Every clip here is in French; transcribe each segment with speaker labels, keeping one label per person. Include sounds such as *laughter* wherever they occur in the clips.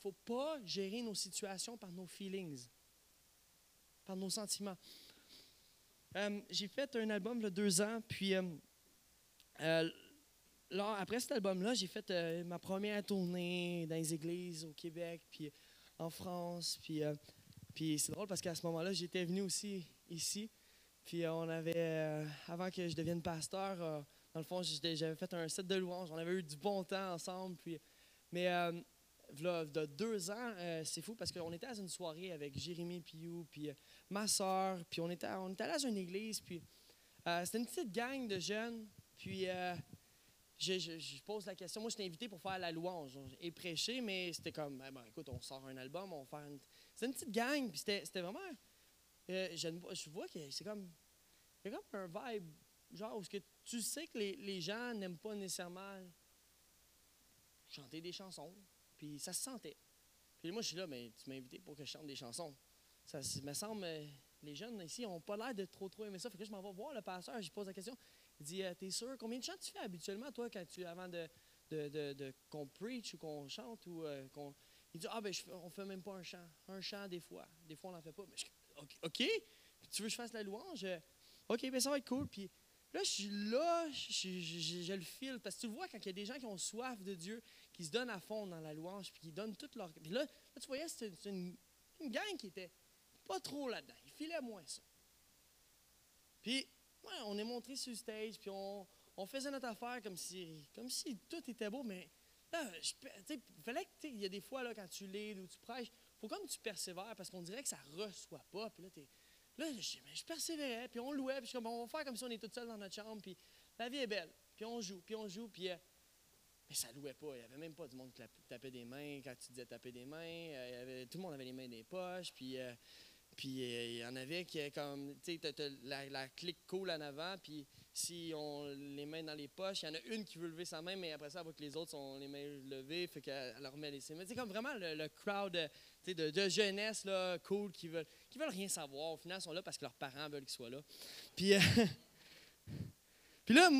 Speaker 1: ne faut pas gérer nos situations par nos feelings, par nos sentiments. Euh, j'ai fait un album il y a deux ans, puis euh, euh, là, après cet album-là, j'ai fait ma première tournée dans les églises au Québec, puis en France. Puis, puis c'est drôle parce qu'à ce moment-là, j'étais venu aussi ici. Puis on avait, avant que je devienne pasteur, dans le fond, j'avais fait un set de louanges. On avait eu du bon temps ensemble. Puis, mais de deux ans, euh, c'est fou parce qu'on était à une soirée avec Jérémy Piou, puis euh, ma soeur, puis on était, on était à une église, puis euh, c'était une petite gang de jeunes, puis je, pose la question. Moi, j'étais invité pour faire la louange et prêcher, mais c'était comme, eh ben, écoute, on sort un album, on faire une. C'était une petite gang, puis c'était vraiment. je, vois que c'est comme. A comme un vibe, genre, où que tu sais que les, les gens n'aiment pas nécessairement chanter des chansons. Puis ça se sentait. Puis moi, je suis là, mais tu m'as invité pour que je chante des chansons. Ça me semble, euh, les jeunes ici n'ont pas l'air de trop, trop aimer ça. Fait que je m'en vais voir le pasteur, je pose la question. Il dit euh, T'es sûr Combien de chants tu fais habituellement, toi, quand tu, avant de, de, qu'on preach ou qu'on chante ou euh, qu'on. Il dit Ah, ben, je, on fait même pas un chant. Un chant, des fois. Des fois, on n'en fait pas. Mais OK. Tu veux que je fasse la louange? OK, ben, ça va être cool. Puis Là, je suis là, je, le file, parce que tu vois, quand il y a des gens qui ont soif de Dieu, qui se donnent à fond dans la louange, puis qui donnent toute leur. Puis là, tu voyais, c'était une, gang qui était pas trop là-dedans. Ils filaient moins ça. Puis, ouais, on est montré sur le stage, puis on, faisait notre affaire comme si, comme si tout était beau, mais là, il fallait que, il y a des fois, là, quand tu lis ou tu prêches, faut comme tu persévères, parce qu'on dirait que ça reçoit pas, puis là, Là, je, persévérais, puis on louait, puis je, on va faire comme si on était tout seul dans notre chambre, puis la vie est belle. Puis on joue, puis on joue, puis. Euh, mais ça louait pas. Il n'y avait même pas du monde qui tapait des mains quand tu disais taper des mains. Euh, tout le monde avait les mains dans les poches, puis. Euh, puis il y en avait qui, comme, tu sais, la, la clique cool en avant, puis si on les mains dans les poches, il y en a une qui veut lever sa main, mais après ça, elle voit que les autres sont les mains levées, fait qu'elle leur remet les mains. C'est comme vraiment le, crowd de, de, jeunesse là, cool qui veulent, qui veulent rien savoir. Au final, ils sont là parce que leurs parents veulent qu'ils soient là. Puis, euh, *laughs* puis là,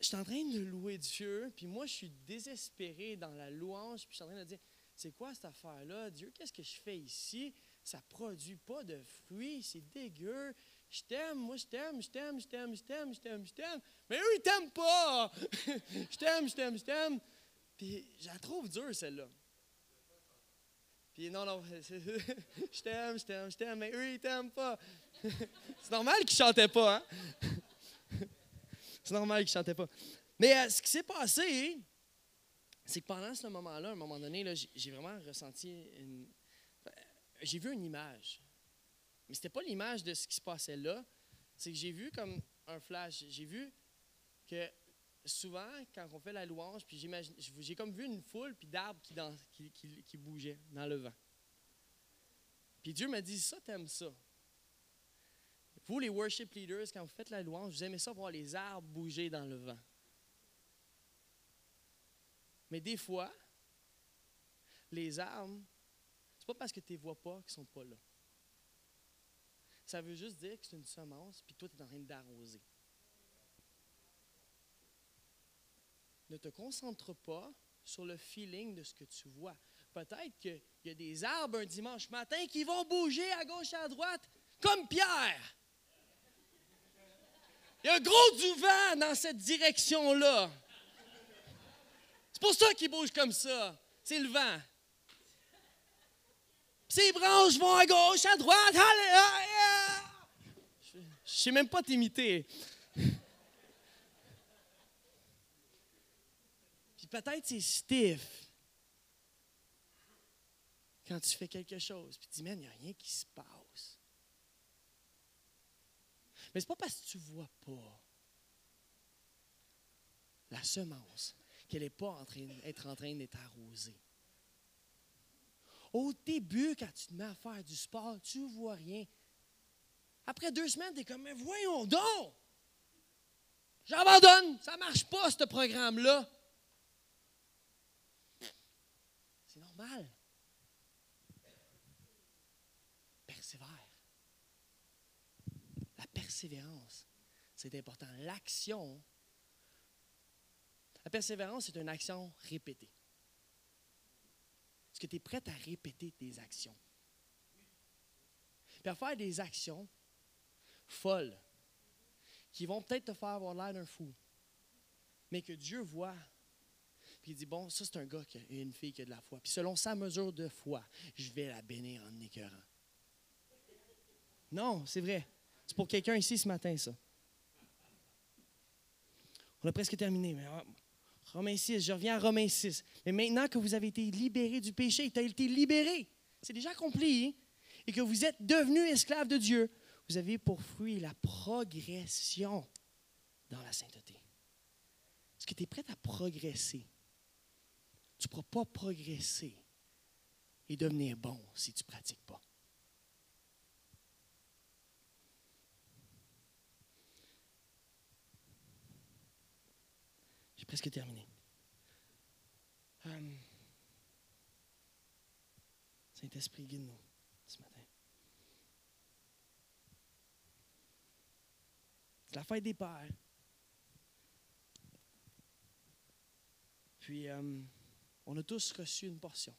Speaker 1: je suis en train de louer Dieu, puis moi, je suis désespéré dans la louange, puis je suis en train de dire, c'est quoi cette affaire-là? Dieu, qu'est-ce que je fais ici? Ça produit pas de fruits, c'est dégueu. Je t'aime, moi je t'aime, je t'aime, je t'aime, je t'aime, je t'aime, je t'aime. Mais eux, ils t'aiment pas. *laughs* je t'aime, je t'aime, je t'aime. Puis je la trouve dure, celle-là. Puis non, non, *laughs* je t'aime, je t'aime, je t'aime, mais eux, ils t'aiment pas. *laughs* C'est normal qu'ils chantaient pas, hein? C'est normal qu'ils chantaient pas. Mais euh, ce qui s'est passé, c'est que pendant ce moment-là, à un moment donné, j'ai vraiment ressenti une. J'ai vu une image. Mais ce n'était pas l'image de ce qui se passait là. C'est que j'ai vu comme un flash. J'ai vu que souvent, quand on fait la louange, puis j'ai comme vu une foule puis d'arbres qui, qui, qui, bougeaient dans le vent. Puis Dieu m'a dit, ça, t'aimes ça. Vous, les worship leaders, quand vous faites la louange, vous aimez ça voir les arbres bouger dans le vent. Mais des fois, les arbres, c'est pas parce que tu ne les vois pas qu'ils ne sont pas là. Ça veut juste dire que c'est une semence, puis toi, tu es en train d'arroser. Ne te concentre pas sur le feeling de ce que tu vois. Peut-être qu'il y a des arbres un dimanche matin qui vont bouger à gauche et à droite, comme Pierre. Il y a un gros du vent dans cette direction-là. C'est pour ça qu'il bouge comme ça. C'est le vent. Ces branches vont à gauche, à droite. Je ne sais même pas t'imiter. Puis peut-être c'est stiff quand tu fais quelque chose. Puis tu dis, man, il n'y a rien qui se passe. Mais ce n'est pas parce que tu ne vois pas la semence qu'elle n'est pas en train, être en train d'être arrosée. Au début, quand tu te mets à faire du sport, tu ne vois rien. Après deux semaines, tu es comme, mais voyons donc! J'abandonne! Ça ne marche pas, ce programme-là. C'est normal. Persévère. Persévérance, c'est important. L'action, la persévérance, c'est une action répétée. Est-ce que tu es prêt à répéter tes actions? Puis à faire des actions folles qui vont peut-être te faire avoir l'air d'un fou, mais que Dieu voit. Puis il dit, bon, ça c'est un gars qui a, une fille qui a de la foi. Puis selon sa mesure de foi, je vais la bénir en écœurant. Non, c'est vrai. C'est pour quelqu'un ici ce matin, ça. On a presque terminé. Mais ah, Romains 6, je reviens à Romains 6. Mais maintenant que vous avez été libérés du péché, tu as été libéré. C'est déjà accompli. hein? Et que vous êtes devenus esclaves de Dieu, vous avez pour fruit la progression dans la sainteté. Est-ce que tu es prêt à progresser? Tu ne pourras pas progresser et devenir bon si tu ne pratiques pas. Presque terminé. Euh, Saint-Esprit, guide-nous ce matin. C'est la fête des pères. Puis, euh, on a tous reçu une portion.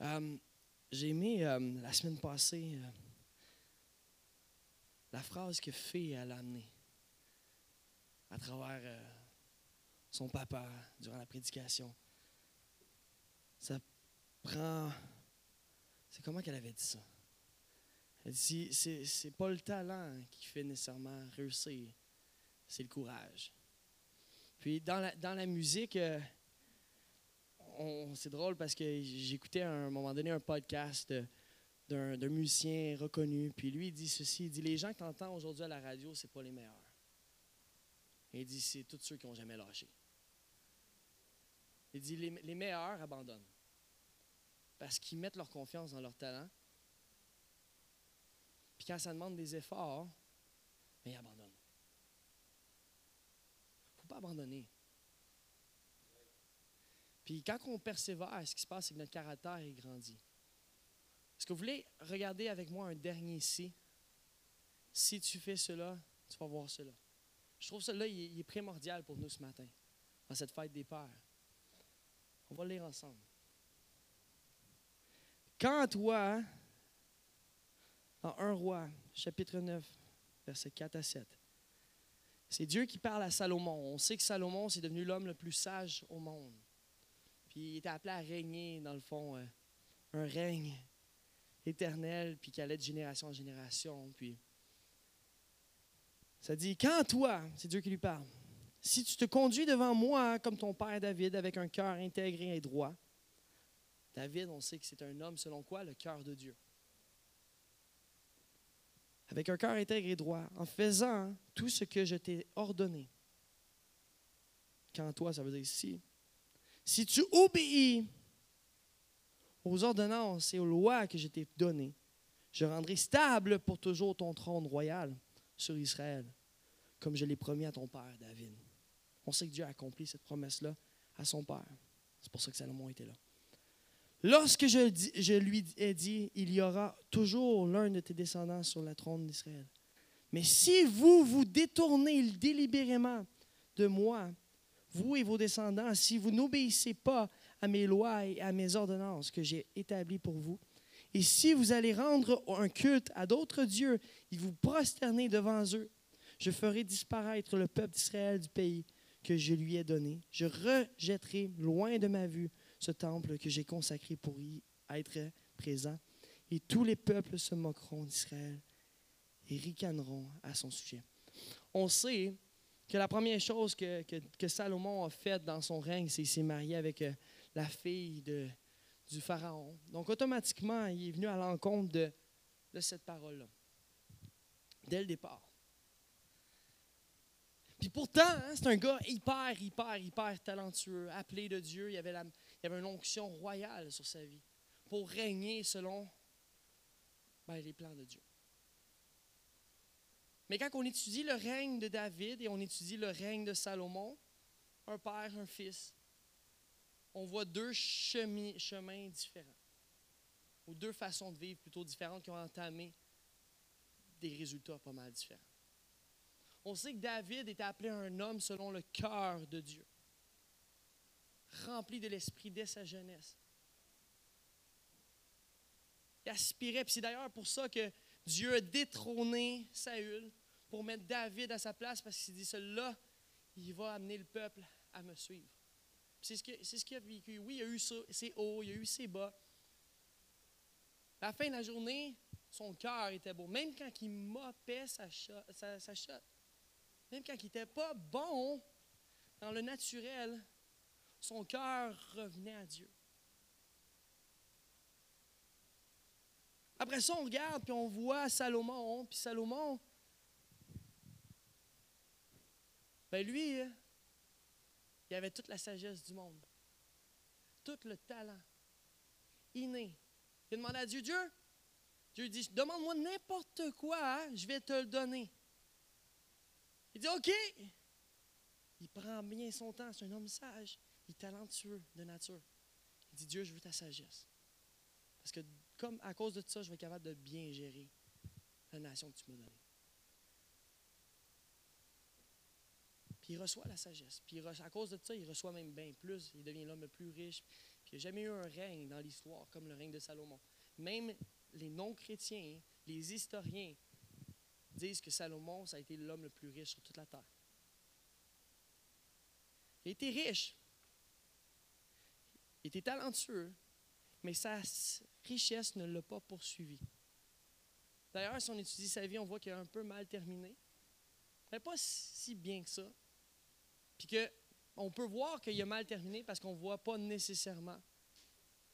Speaker 1: Euh, J'ai aimé la semaine passée la phrase que Fée a amenée à travers euh, son papa durant la prédication. Ça prend. C'est comment qu'elle avait dit ça? Elle dit c'est, pas le talent qui fait nécessairement réussir, c'est le courage. Puis dans la, musique, euh, c'est drôle parce que j'écoutais à un moment donné un podcast de- d'un, musicien reconnu. Puis lui, il dit ceci, il dit, les gens que tu aujourd'hui à la radio, c'est pas les meilleurs. Il dit, c'est tous ceux qui n'ont jamais lâché. Il dit, les, les meilleurs abandonnent. Parce qu'ils mettent leur confiance dans leur talent. Puis quand ça demande des efforts, ben, ils abandonnent. Il ne faut pas abandonner. Puis quand on persévère, ce qui se passe, c'est que notre caractère est grandi. Est-ce que vous voulez regarder avec moi un dernier si? Si tu fais cela, tu vas voir cela. Je trouve cela il il est primordial pour nous ce matin, dans cette fête des pères. On va le lire ensemble. Quand toi, dans 1 roi, chapitre 9, versets 4 à 7, c'est Dieu qui parle à Salomon. On sait que Salomon, c'est devenu l'homme le plus sage au monde. Puis il était appelé à régner, dans le fond, euh, un règne éternel, puis qui allait de génération en génération. Puis ça dit, quand toi, c'est Dieu qui lui parle, si tu te conduis devant moi comme ton père David, avec un cœur intégré et droit, David, on sait que c'est un homme selon quoi? Le cœur de Dieu. Avec un cœur intègre et droit, en faisant tout ce que je t'ai ordonné. Quand toi, ça veut dire si. Si tu obéis aux ordonnances et aux lois que je t'ai données, je rendrai stable pour toujours ton trône royal sur Israël, comme je l'ai promis à ton père David. On sait que Dieu a accompli cette promesse-là à son père. C'est pour ça que Salomon était là. Lorsque je, je lui ai dit, il y aura toujours l'un de tes descendants sur le trône d'Israël. Mais si vous vous détournez délibérément de moi, vous et vos descendants, si vous n'obéissez pas à mes lois et à mes ordonnances que j'ai établies pour vous, et si vous allez rendre un culte à d'autres dieux et vous prosterner devant eux, je ferai disparaître le peuple d'Israël du pays que je lui ai donné. Je rejetterai loin de ma vue ce temple que j'ai consacré pour y être présent. Et tous les peuples se moqueront d'Israël et ricaneront à son sujet. On sait que la première chose que Salomon a faite dans son règne, c'est qu'il s'est marié avec euh, la fille du Pharaon. Donc automatiquement, il est venu à l'encontre de, cette parole-là, dès le départ. Puis pourtant, hein, c'est un gars hyper, hyper, hyper talentueux, appelé de Dieu. Il y avait, il avait une onction royale sur sa vie pour régner selon ben, les plans de Dieu. Mais quand on étudie le règne de David et on étudie le règne de Salomon, un père, un fils, on voit deux chemi- chemins différents, ou deux façons de vivre plutôt différentes qui ont entamé des résultats pas mal différents. On sait que David était appelé un homme selon le cœur de Dieu. rempli de l'Esprit dès sa jeunesse. Il aspirait, puis c'est d'ailleurs pour ça que Dieu a détrôné Saül pour mettre David à sa place, parce qu'il dit, celui-là, il va amener le peuple à me suivre. C'est ce qu'il a vécu. Oui, il y a eu ses hauts, il y a eu ses bas. À la fin de la journée, son cœur était beau. Même quand il mopait sa, sa, sa même quand il n'était pas bon dans le naturel, son cœur revenait à Dieu. Après ça, on regarde, puis on voit Salomon, puis Salomon, ben lui, hein, il avait toute la sagesse du monde, tout le talent inné. Il a demandé à Dieu, Dieu, Dieu dit, demande-moi n'importe quoi, hein, je vais te le donner. Il dit, OK. Il prend bien son temps, c'est un homme sage, il est talentueux de nature. Il dit, Dieu, je veux ta sagesse. Parce que comme à cause de ça, je vais être capable de bien gérer la nation que tu m'as donnée. Puis il reçoit la sagesse. Puis à cause de ça, il reçoit même bien plus. Il devient l'homme le plus riche. Puis il n'y a jamais eu un règne dans l'histoire comme le règne de Salomon. Même les non-chrétiens, les historiens, disent que Salomon, ça a été l'homme le plus riche sur toute la terre. Il était riche. Il était talentueux, mais sa richesse ne l'a pas poursuivi. D'ailleurs, si on étudie sa vie, on voit qu'il a un peu mal terminé. Mais pas si bien que ça. Puis que on peut voir qu'il a mal terminé parce qu'on ne voit pas nécessairement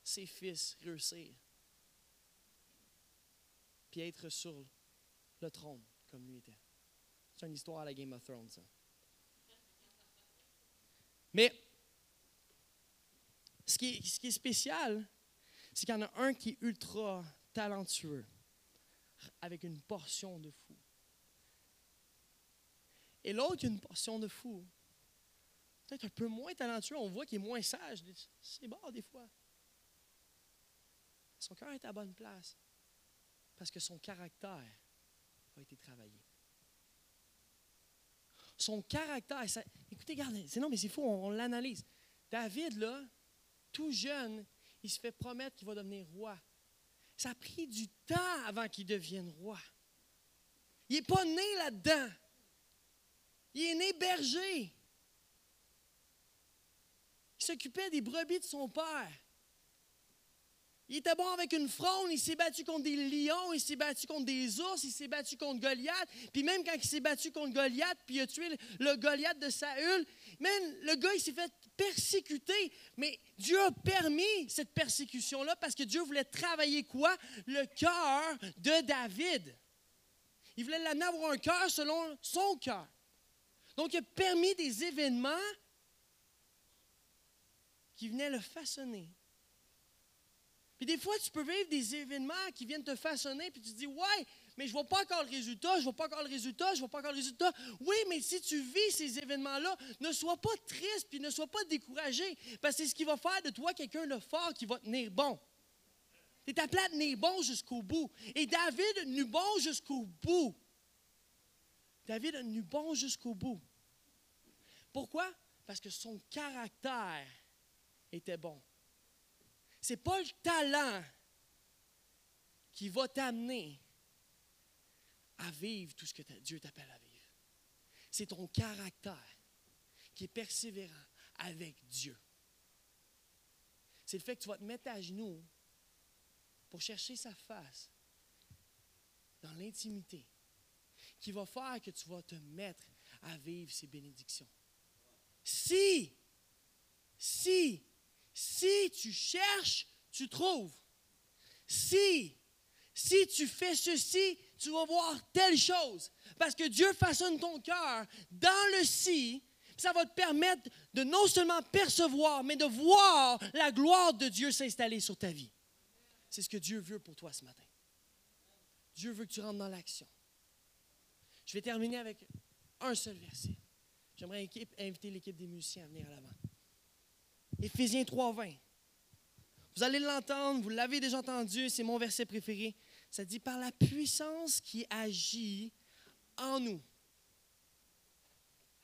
Speaker 1: ses fils réussir. Puis être sur le trône comme lui était. C'est une histoire à la Game of Thrones. Mais ce qui est, ce qui est spécial, c'est qu'il y en a un qui est ultra talentueux, avec une portion de fou. Et l'autre une portion de fou, peut-être un peu moins talentueux, on voit qu'il est moins sage. C'est bon des fois. Son cœur est à bonne place parce que son caractère a été travaillé. Son caractère, écoutez, regardez, c'est non, mais c'est fou, on, on l'analyse. David, là, tout jeune, il se fait promettre qu'il va devenir roi. Ça a pris du temps avant qu'il devienne roi. Il n'est pas né là-dedans. Il est né berger. Il s'occupait des brebis de son père. Il était bon avec une fronde, il s'est battu contre des lions, il s'est battu contre des ours, il s'est battu contre Goliath. Puis même quand il s'est battu contre Goliath, puis il a tué le Goliath de Saül, même le gars, il s'est fait persécuter. Mais Dieu a permis cette persécution-là parce que Dieu voulait travailler quoi? Le cœur de David. Il voulait l'amener à avoir un cœur selon son cœur. Donc, il a permis des événements qui venaient le façonner puis des fois, tu peux vivre des événements qui viennent te façonner, puis tu te dis, ouais, mais je ne vois pas encore le résultat, je ne vois pas encore le résultat, je ne vois pas encore le résultat. Oui, mais si tu vis ces événements-là, ne sois pas triste, puis ne sois pas découragé, parce que c'est ce qui va faire de toi quelqu'un de fort qui va tenir bon. Tu es appelé à tenir bon jusqu'au bout. Et David tenu bon jusqu'au bout. David a tenu bon jusqu'au bout. Pourquoi? Parce que son caractère était bon n'est pas le talent qui va t'amener à vivre tout ce que Dieu t'appelle à vivre. C'est ton caractère qui est persévérant avec Dieu. C'est le fait que tu vas te mettre à genoux pour chercher sa face dans l'intimité qui va faire que tu vas te mettre à vivre ses bénédictions. Si, si si tu cherches, tu trouves. Si, si tu fais ceci, tu vas voir telle chose. Parce que Dieu façonne ton cœur dans le si. Ça va te permettre de non seulement percevoir, mais de voir la gloire de Dieu s'installer sur ta vie. C'est ce que Dieu veut pour toi ce matin. Dieu veut que tu rentres dans l'action. Je vais terminer avec un seul verset. J'aimerais inviter l'équipe des musiciens à venir à l'avant. Éphésiens 3.20. Vous allez l'entendre, vous l'avez déjà entendu, c'est mon verset préféré. Ça dit par la puissance qui agit en nous.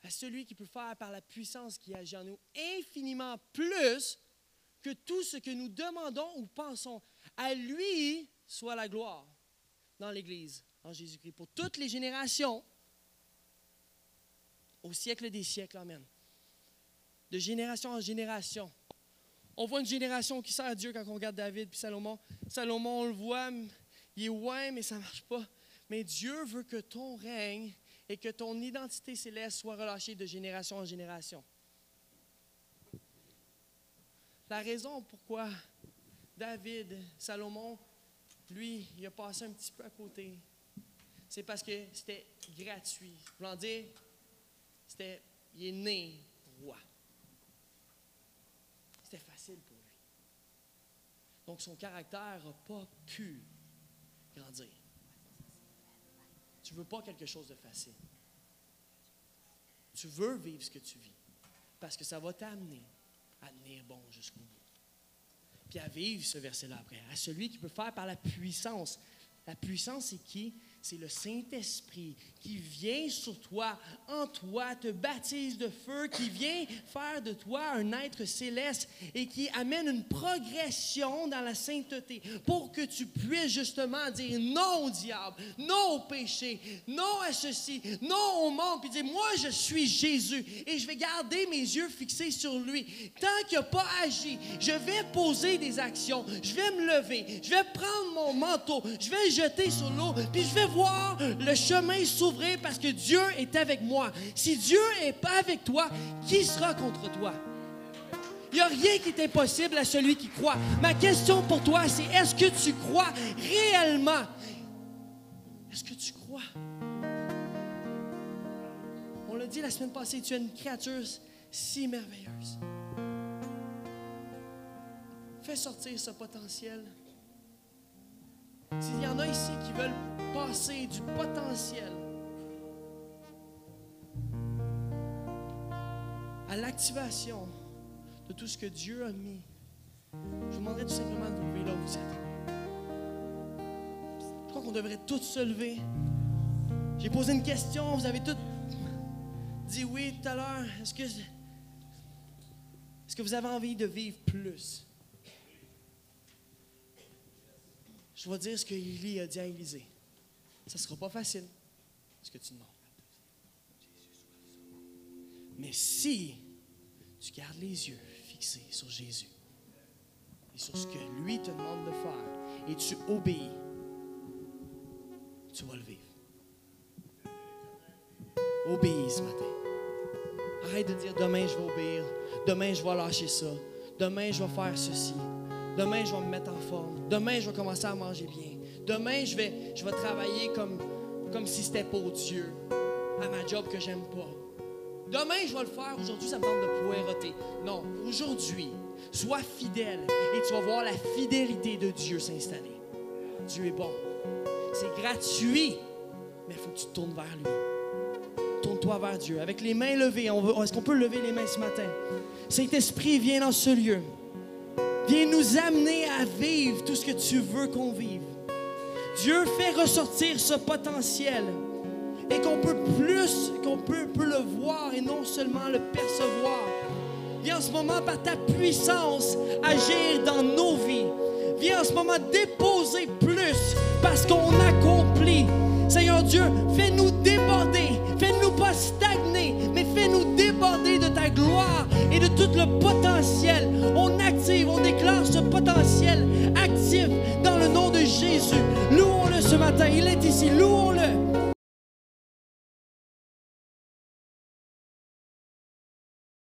Speaker 1: à celui qui peut faire par la puissance qui agit en nous infiniment plus que tout ce que nous demandons ou pensons. À lui soit la gloire dans l'Église, en Jésus-Christ, pour toutes les générations, au siècle des siècles. Amen. De génération en génération. On voit une génération qui sert à Dieu quand on regarde David puis Salomon. Salomon, on le voit, il est ouais, mais ça ne marche pas. Mais Dieu veut que ton règne et que ton identité céleste soit relâchée de génération en génération. La raison pourquoi David, Salomon, lui, il a passé un petit peu à côté, c'est parce que c'était gratuit. Voulant dire, c'était, il est né roi. C'était facile pour lui. Donc son caractère n'a pas pu grandir. Tu ne veux pas quelque chose de facile. Tu veux vivre ce que tu vis. Parce que ça va t'amener à tenir bon jusqu'au bout. Puis à vivre ce verset-là après. À celui qui peut faire par la puissance. La puissance, c'est qui? C'est le Saint-Esprit qui vient sur toi, en toi, te baptise de feu, qui vient faire de toi un être céleste et qui amène une progression dans la sainteté pour que tu puisses justement dire non au diable, non au péché, non à ceci, non au monde, puis dire moi je suis Jésus et je vais garder mes yeux fixés sur lui. Tant qu'il n'a pas agi, je vais poser des actions, je vais me lever, je vais prendre mon manteau, je vais jeter sur l'eau, puis je vais voir le chemin s'ouvrir parce que Dieu est avec moi. Si Dieu n'est pas avec toi, qui sera contre toi? Il n'y a rien qui est impossible à celui qui croit. Ma question pour toi, c'est est-ce que tu crois réellement? Est-ce que tu crois? On l'a dit la semaine passée, tu es une créature si merveilleuse. Fais sortir ce potentiel. S'il y en a ici qui veulent passer du potentiel à l'activation de tout ce que Dieu a mis, je vous demanderais tout simplement de vous lever là où vous êtes. Je crois qu'on devrait tous se lever. J'ai posé une question, vous avez tous dit oui tout à l'heure. Est-ce que vous avez envie de vivre plus? Je vais dire ce que Élie a dit à Élisée. Ça ne sera pas facile, ce que tu demandes. Mais si tu gardes les yeux fixés sur Jésus et sur ce que lui te demande de faire et tu obéis, tu vas le vivre. Obéis ce matin. Arrête de dire demain je vais obéir, demain je vais lâcher ça, demain je vais faire ceci. Demain, je vais me mettre en forme. Demain, je vais commencer à manger bien. Demain, je vais, travailler comme, comme si c'était pour Dieu, à ma job que j'aime pas. Demain, je vais le faire. Aujourd'hui, ça me tente de poireauter. Non, aujourd'hui, sois fidèle et tu vas voir la fidélité de Dieu s'installer. Dieu est bon. C'est gratuit, mais il faut que tu te tournes vers lui. Tourne-toi vers Dieu. Avec les mains levées, est-ce qu'on peut lever les mains ce matin? Saint-Esprit, viens dans ce lieu. Viens nous amener à vivre tout ce que tu veux qu'on vive. Dieu fait ressortir ce potentiel et qu'on peut plus, qu'on peut, le voir et non seulement le percevoir. Viens en ce moment par ta puissance agir dans nos vies. Viens en ce moment déposer plus parce qu'on accomplit. Seigneur Dieu, fais-nous déborder, fais-nous pas stagner, mais fais-nous déborder de ta gloire et de tout le potentiel. On active, on actif dans le nom de Jésus. Louons-le ce matin. Il est ici. Louons